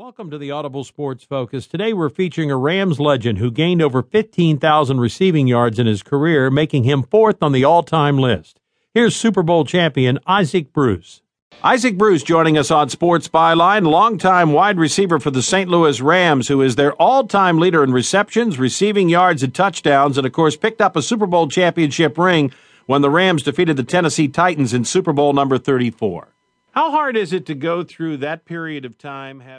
Welcome to the Audible Sports Focus. Today we're featuring a Rams legend who gained over 15,000 receiving yards in his career, making him fourth on the all time list. Here's Super Bowl champion Isaac Bruce. Isaac Bruce joining us on Sports Byline, longtime wide receiver for the St. Louis Rams, who is their all time leader in receptions, receiving yards, and touchdowns, and of course picked up a Super Bowl championship ring when the Rams defeated the Tennessee Titans in Super Bowl number 34. How hard is it to go through that period of time having